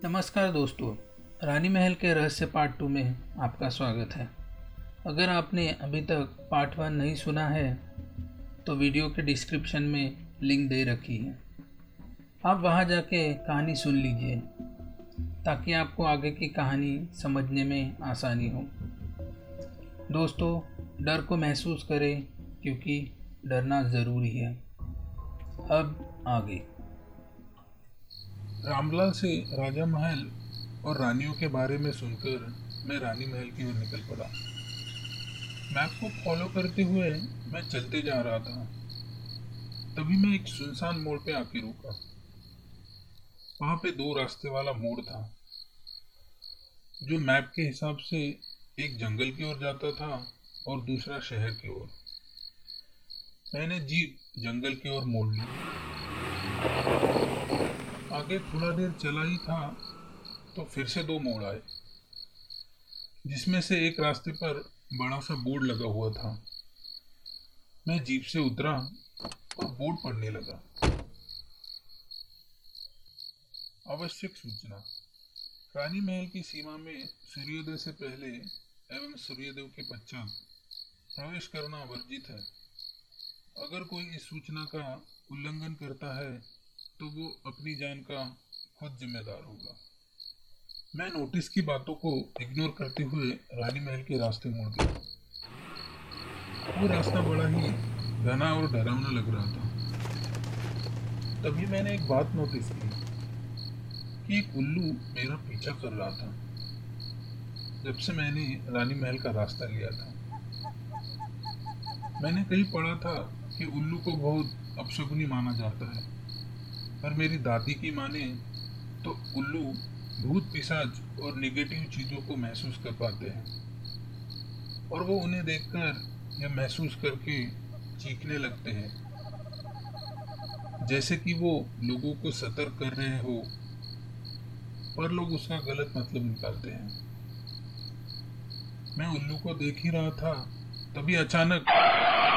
नमस्कार दोस्तों, रानी महल के रहस्य पार्ट टू में आपका स्वागत है। अगर आपने अभी तक पार्ट वन नहीं सुना है तो वीडियो के डिस्क्रिप्शन में लिंक दे रखी है। आप वहाँ जाके कहानी सुन लीजिए, ताकि आपको आगे की कहानी समझने में आसानी हो। दोस्तों, डर को महसूस करें, क्योंकि डरना ज़रूरी है। अब आगे। रामलाल से राजा महल और रानियों के बारे में सुनकर मैं रानी महल की ओर निकल पड़ा। मैप को फॉलो करते हुए मैं चलते जा रहा था। तभी मैं एक सुनसान मोड़ पे आके रुका। वहाँ पे दो रास्ते वाला मोड़ था, जो मैप के हिसाब से एक जंगल की ओर जाता था और दूसरा शहर की ओर। मैंने जीप जंगल की ओर मोड़ ली आगे थोड़ा देर चला ही था तो फिर से दो मोड़ आए, जिसमें से एक रास्ते पर बड़ा सा बोर्ड लगा हुआ था। मैं जीप से उतरा और बोर्ड पढ़ने लगा। आवश्यक सूचना। रानी महल की सीमा में सूर्योदय से पहले एवं सूर्योदय के पश्चात प्रवेश करना वर्जित है। अगर कोई इस सूचना का उल्लंघन करता है तो वो अपनी जान का खुद जिम्मेदार होगा। मैं नोटिस की बातों को इग्नोर करते हुए रानी महल के रास्ते मुड़ गया। वो रास्ता बड़ा ही घना और डरावना लग रहा था। तभी मैंने एक बात नोटिस की कि एक उल्लू मेरा पीछा कर रहा था, जब से मैंने रानी महल का रास्ता लिया था। मैंने कहीं पढ़ा था कि उल्लू को बहुत अपशगुनी माना जाता है। पर मेरी दादी की माने तो उल्लू भूत पिशाच और निगेटिव चीज़ों को महसूस कर पाते हैं। और वो उन्हें देखकर या महसूस करके चीखने लगते हैं। जैसे कि वो लोगों को सतर्क कर रहे हो, पर लोग उसका गलत मतलब निकालते हैं। मैं उल्लू को देख ही रहा था, तभी अचानक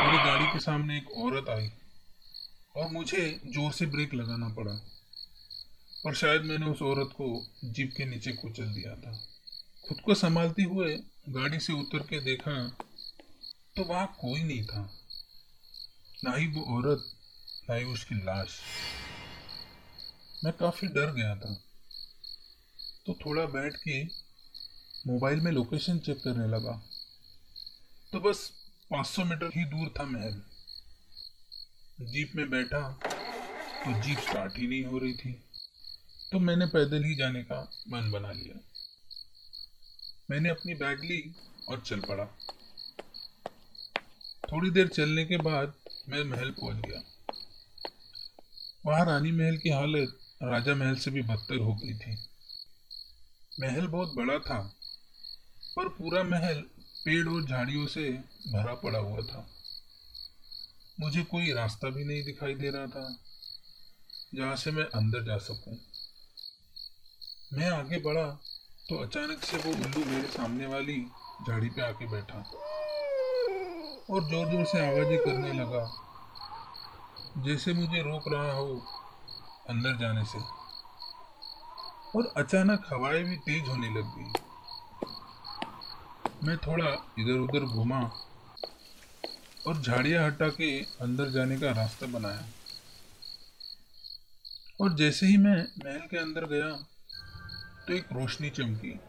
मेरी गाड़ी के सामने एक औरत आई। और मुझे ज़ोर से ब्रेक लगाना पड़ा। और शायद मैंने उस औरत को जीप के नीचे कुचल दिया था। खुद को संभालते हुए गाड़ी से उतर के देखा तो वहाँ कोई नहीं था। ना ही वो औरत, ना ही उसकी लाश। मैं काफ़ी डर गया था। तो थोड़ा बैठ के मोबाइल में लोकेशन चेक करने लगा। तो बस 500 मीटर ही दूर था महल। जीप में बैठा तो जीप स्टार्ट ही नहीं हो रही थी। तो मैंने पैदल ही जाने का मन बना लिया। मैंने अपनी बैग ली और चल पड़ा। थोड़ी देर चलने के बाद मैं महल पहुँच गया। वहाँ रानी महल की हालत राजा महल से भी बदतर हो गई थी। महल बहुत बड़ा था, पर पूरा महल पेड़ और झाड़ियों से भरा पड़ा हुआ था। मुझे कोई रास्ता भी नहीं दिखाई दे रहा था, जहाँ से मैं अंदर जा सकूँ। मैं आगे बढ़ा तो अचानक से वो उल्लू मेरे सामने वाली झाड़ी पे आके बैठा और ज़ोर ज़ोर से आवाज़ें करने लगा, जैसे मुझे रोक रहा हो अंदर जाने से और अचानक हवाएँ भी तेज होने लग गई मैं थोड़ा इधर उधर घुमा और झाड़ियाँ हटा के अंदर जाने का रास्ता बनाया। और जैसे ही मैं महल के अंदर गया तो एक रोशनी चमकी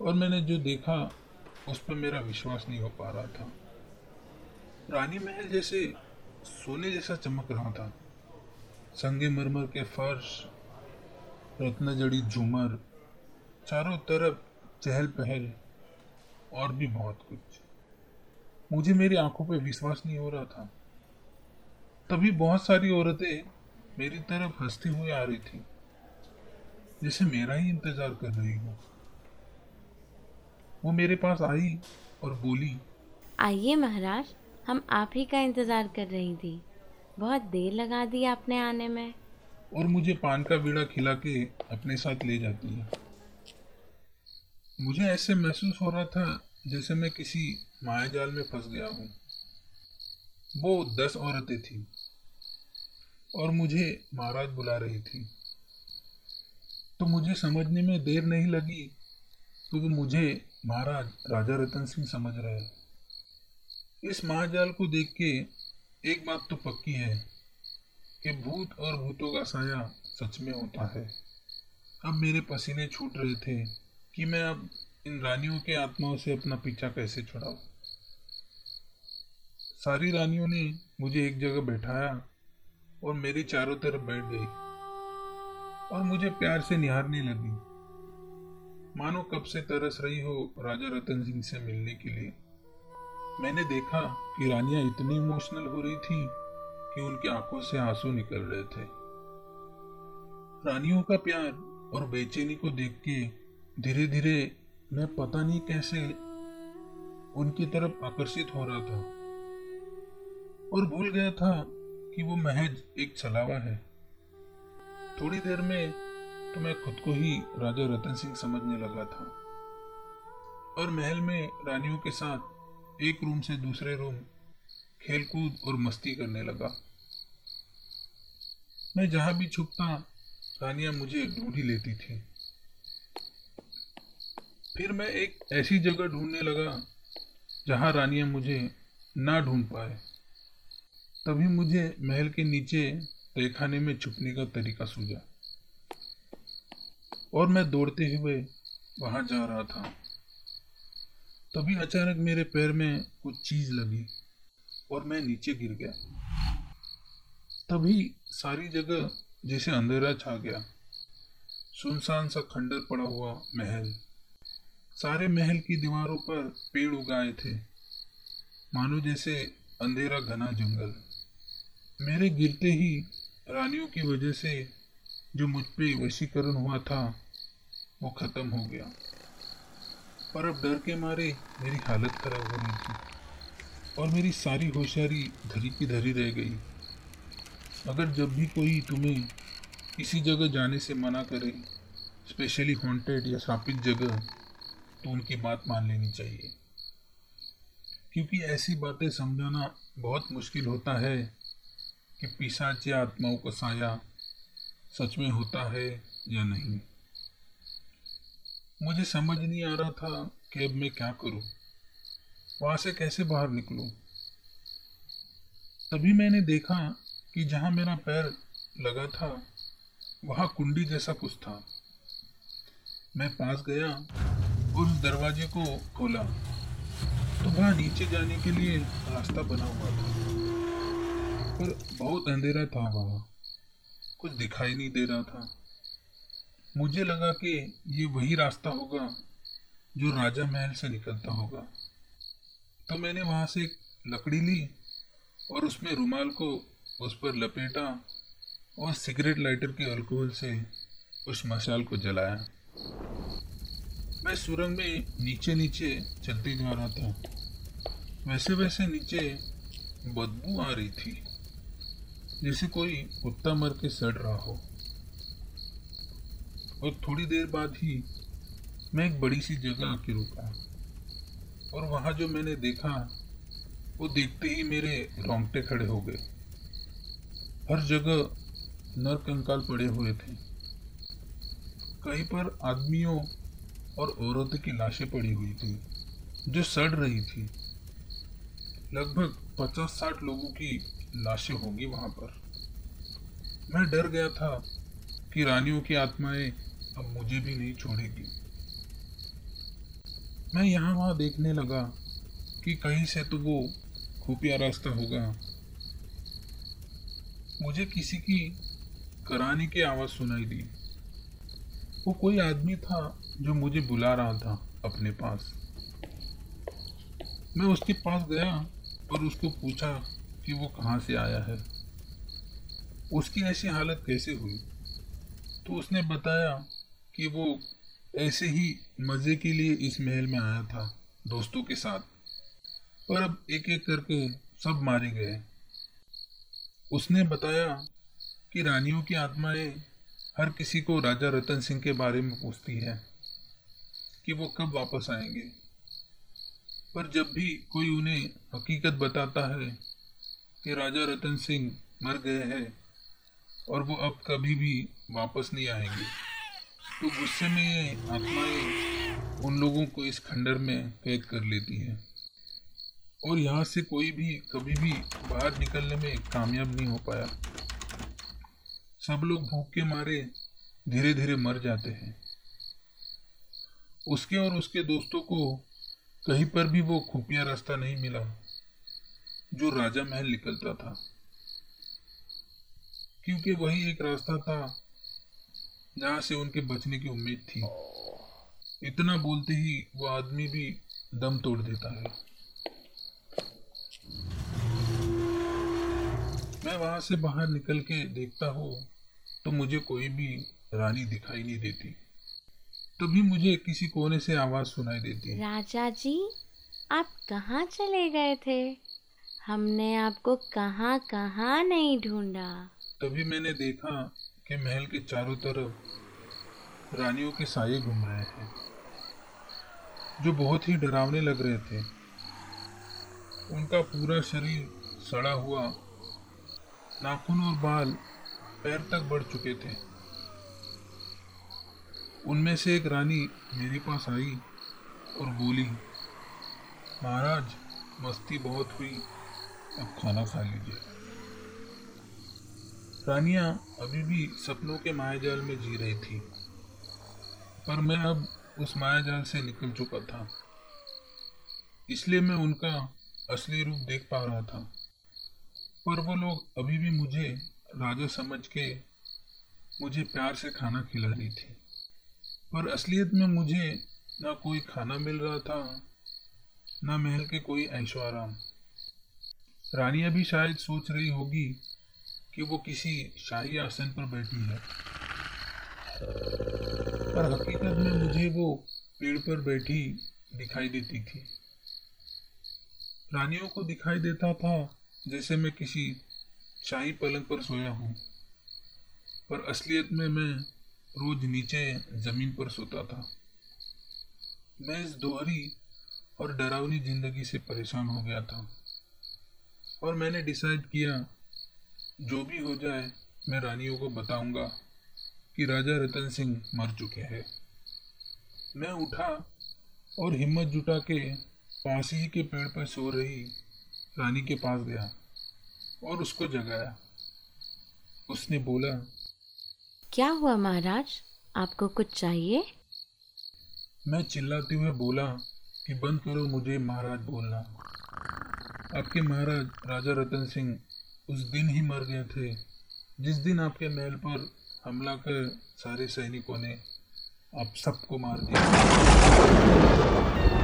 और मैंने जो देखा, उस पर मेरा विश्वास नहीं हो पा रहा था। रानी महल जैसे सोने जैसा चमक रहा था। संगे मरमर के फर्श रत्न जड़ी झूमर, चारों तरफ़ चहल पहल और भी बहुत कुछ। मुझे मेरी आँखों पर विश्वास नहीं हो रहा था। तभी बहुत सारी औरतें मेरी तरफ़ हंसती हुई आ रही थी जैसे मेरा ही इंतज़ार कर रही हो। वो मेरे पास आई और बोली आइए महाराज हम आप ही का इंतज़ार कर रही थी। बहुत देर लगा दी आपने आने में। और मुझे पान का बीड़ा खिला के अपने साथ ले जाती है। मुझे ऐसे महसूस हो रहा था जैसे मैं किसी मायाजाल में फंस गया हूँ। वो दस औरतें थी और मुझे महाराज बुला रही थी। तो मुझे समझने में देर नहीं लगी क्योंकि मुझे महाराज राजा रतन सिंह समझ रहे इस महाजाल को देख के एक बात तो पक्की है कि भूत और भूतों का साया सच में होता है। अब मेरे पसीने छूट रहे थे कि मैं अब इन रानियों के आत्माओं से अपना पीछा कैसे छुड़ाऊं? सारी रानियों ने मुझे एक जगह बैठाया और मेरी चारों तरफ़ बैठ गई और मुझे प्यार से निहारने लगी। मानो कब से तरस रही हो राजा रतन सिंह से मिलने के लिए। मैंने देखा कि रानियाँ इतनी इमोशनल हो रही थी कि उनकी आँखों से आँसू निकल रहे थे। रानियों का प्यार और बेचैनी को देख के धीरे धीरे मैं पता नहीं कैसे उनकी तरफ़ आकर्षित हो रहा था और भूल गया था कि वो महज एक छलावा है। थोड़ी देर में तो मैं खुद को ही राजा रतन सिंह समझने लगा था और महल में रानियों के साथ एक रूम से दूसरे रूम खेलकूद और मस्ती करने लगा। मैं जहाँ भी छुपता, रानियाँ मुझे ढूंढ ही लेती थी। फिर मैं एक ऐसी जगह ढूँढने लगा, जहाँ रानियाँ मुझे ना ढूंढ पाए। तभी मुझे महल के नीचे तहखाने में छुपने का तरीका सूझा, और मैं दौड़ते हुए वहाँ जा रहा था। तभी अचानक मेरे पैर में कुछ चीज़ लगी, और मैं नीचे गिर गया। तभी सारी जगह जैसे अंधेरा छा गया। सुनसान सा खंडर पड़ा हुआ महल। सारे महल की दीवारों पर पेड़ उगाए थे। मानो जैसे अंधेरा घना जंगल। मेरे गिरते ही रानियों की वजह से जो मुझ पे वशीकरण हुआ था, वो खत्म हो गया। पर अब डर के मारे मेरी हालत खराब हो रही थी और मेरी सारी होशियारी धरी की धरी रह गई। अगर जब भी कोई तुम्हें किसी जगह जाने से मना करे, स्पेशली हॉन्टेड या शापित जगह तो उनकी बात मान लेनी चाहिए। क्योंकि ऐसी बातें समझाना बहुत मुश्किल होता है कि पिशाची आत्माओं का साया सच में होता है या नहीं। मुझे समझ नहीं आ रहा था कि अब मैं क्या करूँ। वहाँ से कैसे बाहर निकलूं? तभी मैंने देखा कि जहाँ मेरा पैर लगा था, वहाँ कुंडी जैसा कुछ था। मैं पास गया उस दरवाजे को खोला तो वहाँ नीचे जाने के लिए रास्ता बना हुआ था। पर बहुत अंधेरा था वहाँ। कुछ दिखाई नहीं दे रहा था। मुझे लगा कि ये वही रास्ता होगा जो राजा महल से निकलता होगा। तो मैंने वहाँ से एक लकड़ी ली और उसमें रुमाल को उस पर लपेटा और सिगरेट लाइटर के अल्कोहल से उस मशाल को जलाया। मैं सुरंग में नीचे नीचे चलते जा रहा था। वैसे वैसे नीचे बदबू आ रही थी, जैसे कोई कुत्ता मर के सड़ रहा हो। और थोड़ी देर बाद ही मैं एक बड़ी सी जगह आके रुका। और वहाँ जो मैंने देखा, वो देखते ही मेरे रोंगटे खड़े हो गए। हर जगह नर कंकाल पड़े हुए थे। कहीं पर आदमियों और औरतों की लाशें पड़ी हुई थी, जो सड़ रही थी। लगभग पचास साठ लोगों की लाशें होंगी वहाँ पर। मैं डर गया था कि रानियों की आत्माएँ अब मुझे भी नहीं छोड़ेगी। मैं यहाँ वहाँ देखने लगा कि कहीं से तो वो खुफिया रास्ता होगा। मुझे किसी की कराने की आवाज़ सुनाई दी। वो कोई आदमी था जो मुझे बुला रहा था अपने पास। मैं उसके पास गया और उसको पूछा कि वो कहाँ से आया है। उसकी ऐसी हालत कैसे हुई? तो उसने बताया कि वो ऐसे ही मज़े के लिए इस महल में आया था, दोस्तों के साथ। पर अब एक एक करके सब मारे गए। उसने बताया कि रानियों की आत्माएँ हर किसी को राजा रतन सिंह के बारे में पूछती है। कि वो कब वापस आएँगे। पर जब भी कोई उन्हें हकीकत बताता है कि राजा रतन सिंह मर गए हैं और वो अब कभी भी वापस नहीं आएँगे तो गुस्से में ये आत्माएँ उन लोगों को इस खंडर में कैद कर लेती हैं। और यहाँ से कोई भी कभी भी बाहर निकलने में कामयाब नहीं हो पाया। सब लोग भूख के मारे धीरे धीरे मर जाते हैं। उसके और उसके दोस्तों को कहीं पर भी वो खुफिया रास्ता नहीं मिला, जो राजा महल निकलता था। क्योंकि वही एक रास्ता था जहाँ से उनके बचने की उम्मीद थी। इतना बोलते ही वो आदमी भी दम तोड़ देता है। मैं वहाँ से बाहर निकल के देखता हूँ तो मुझे कोई भी रानी दिखाई नहीं देती। तभी मुझे किसी कोने से आवाज़ सुनाई देती। है राजा जी आप कहाँ चले गए थे? हमने आपको कहाँ कहाँ नहीं ढूंढा। तभी मैंने देखा कि महल के चारों तरफ़ रानियों के साये घूम रहे हैं जो बहुत ही डरावने लग रहे थे। उनका पूरा शरीर सड़ा हुआ नाखून और बाल पैर तक बढ़ चुके थे। उनमें से एक रानी मेरे पास आई और बोली, महाराज, मस्ती बहुत हुई, अब खाना खा लीजिए। रानियाँ अभी भी सपनों के मायाजाल में जी रही थी, पर मैं अब उस मायाजाल से निकल चुका था। इसलिए मैं उनका असली रूप देख पा रहा था। पर वो लोग अभी भी मुझे राजा समझ के मुझे प्यार से खाना खिला रही थी। पर असलियत में मुझे ना कोई खाना मिल रहा था, ना महल के कोई ऐशो ऐश्वाराम। रानिया भी शायद सोच रही होगी कि वो किसी शाही आसन पर बैठी है। पर हकीकत में मुझे वो पेड़ पर बैठी दिखाई देती थी। रानियों को दिखाई देता था जैसे मैं किसी शाही पलंग पर सोया हूँ। पर असलियत में मैं रोज नीचे ज़मीन पर सोता था। मैं इस दोहरी और डरावनी ज़िंदगी से परेशान हो गया था और मैंने डिसाइड किया, जो भी हो जाए, मैं रानियों को बताऊँगा कि राजा रतन सिंह मर चुके हैं। मैं उठा और हिम्मत जुटा के पास ही के पेड़ पर सो रही रानी के पास गया और उसको जगाया। उसने बोला क्या हुआ महाराज? आपको कुछ चाहिए? मैं चिल्लाते हुए बोला कि बंद करो मुझे महाराज बोलना। आपके महाराज राजा रतन सिंह उस दिन ही मर गए थे। जिस दिन आपके महल पर हमला कर सारे सैनिकों ने आप सबको मार दिया।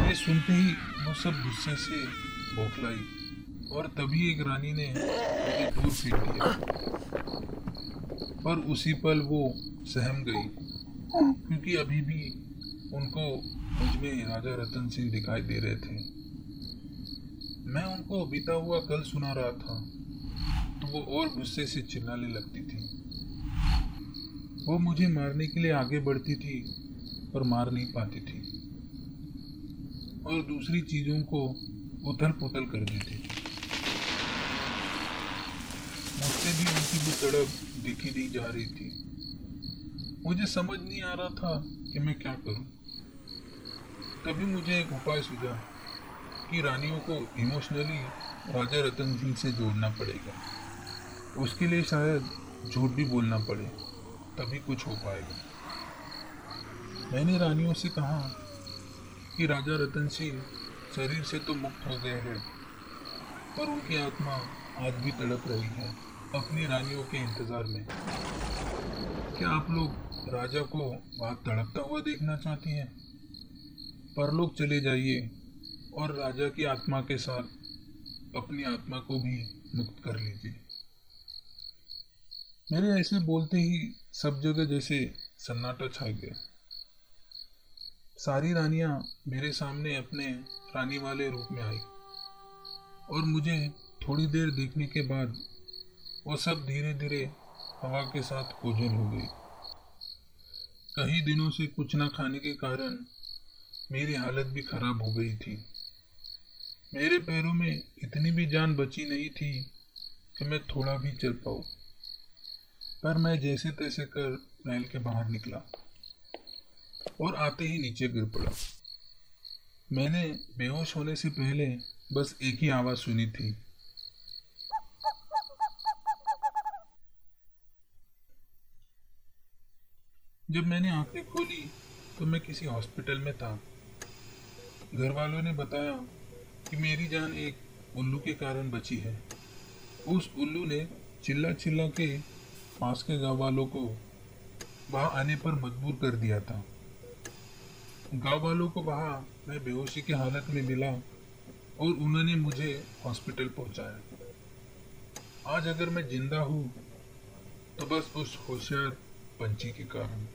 ये सुनते ही वो सब गुस्से से बौखलाई और तभी एक रानी ने मुझे दूर फेंक दिया। पर उसी पल वो सहम गई, क्योंकि अभी भी उनको मुझमें राजा रतन सिंह दिखाई दे रहे थे। मैं उनको बीता हुआ कल सुना रहा था तो वो और गुस्से से चिल्लाने लगती थी। वो मुझे मारने के लिए आगे बढ़ती थी और मार नहीं पाती थी और दूसरी चीज़ों को उथल पुथल कर देती थी। मुझसे भी उनकी भी तड़प देखी दी जा रही थी। मुझे समझ नहीं आ रहा था कि मैं क्या करूँ। तभी मुझे एक उपाय सूझा कि रानियों को इमोशनली राजा रतन सिंह से जोड़ना पड़ेगा। उसके लिए शायद झूठ भी बोलना पड़े, तभी कुछ हो पाएगा। मैंने रानियों से कहा कि राजा रतन सिंह शरीर से तो मुक्त हो गए हैं, पर उनकी आत्मा आज भी तड़प रही है। अपनी रानियों के इंतज़ार में। क्या आप लोग राजा को वहाँ तड़पता हुआ देखना चाहती हैं? परलोक चले जाइए और राजा की आत्मा के साथ अपनी आत्मा को भी मुक्त कर लीजिए। मेरे ऐसे बोलते ही सब जगह जैसे सन्नाटा छा गया। सारी रानियाँ मेरे सामने अपने रानी वाले रूप में आई और मुझे थोड़ी देर देखने के बाद वो सब धीरे धीरे हवा के साथ ओझल हो गई। कई दिनों से कुछ ना खाने के कारण मेरी हालत भी खराब हो गई थी। मेरे पैरों में इतनी भी जान बची नहीं थी कि मैं थोड़ा भी चल पाऊँ। पर मैं जैसे तैसे कर महल के बाहर निकला और आते ही नीचे गिर पड़ा। मैंने बेहोश होने से पहले बस एक ही आवाज़ सुनी थी जब मैंने आँखें खोली तो मैं किसी हॉस्पिटल में था। घर वालों ने बताया कि मेरी जान एक उल्लू के कारण बची है। उस उल्लू ने चिल्ला चिल्ला के पास के गाँव वालों को वहाँ आने पर मजबूर कर दिया था। गाँव वालों को वहाँ मैं बेहोशी की हालत में मिला और उन्होंने मुझे हॉस्पिटल पहुँचाया। आज अगर मैं ज़िंदा हूँ तो बस उस होशियार पंछी के कारण।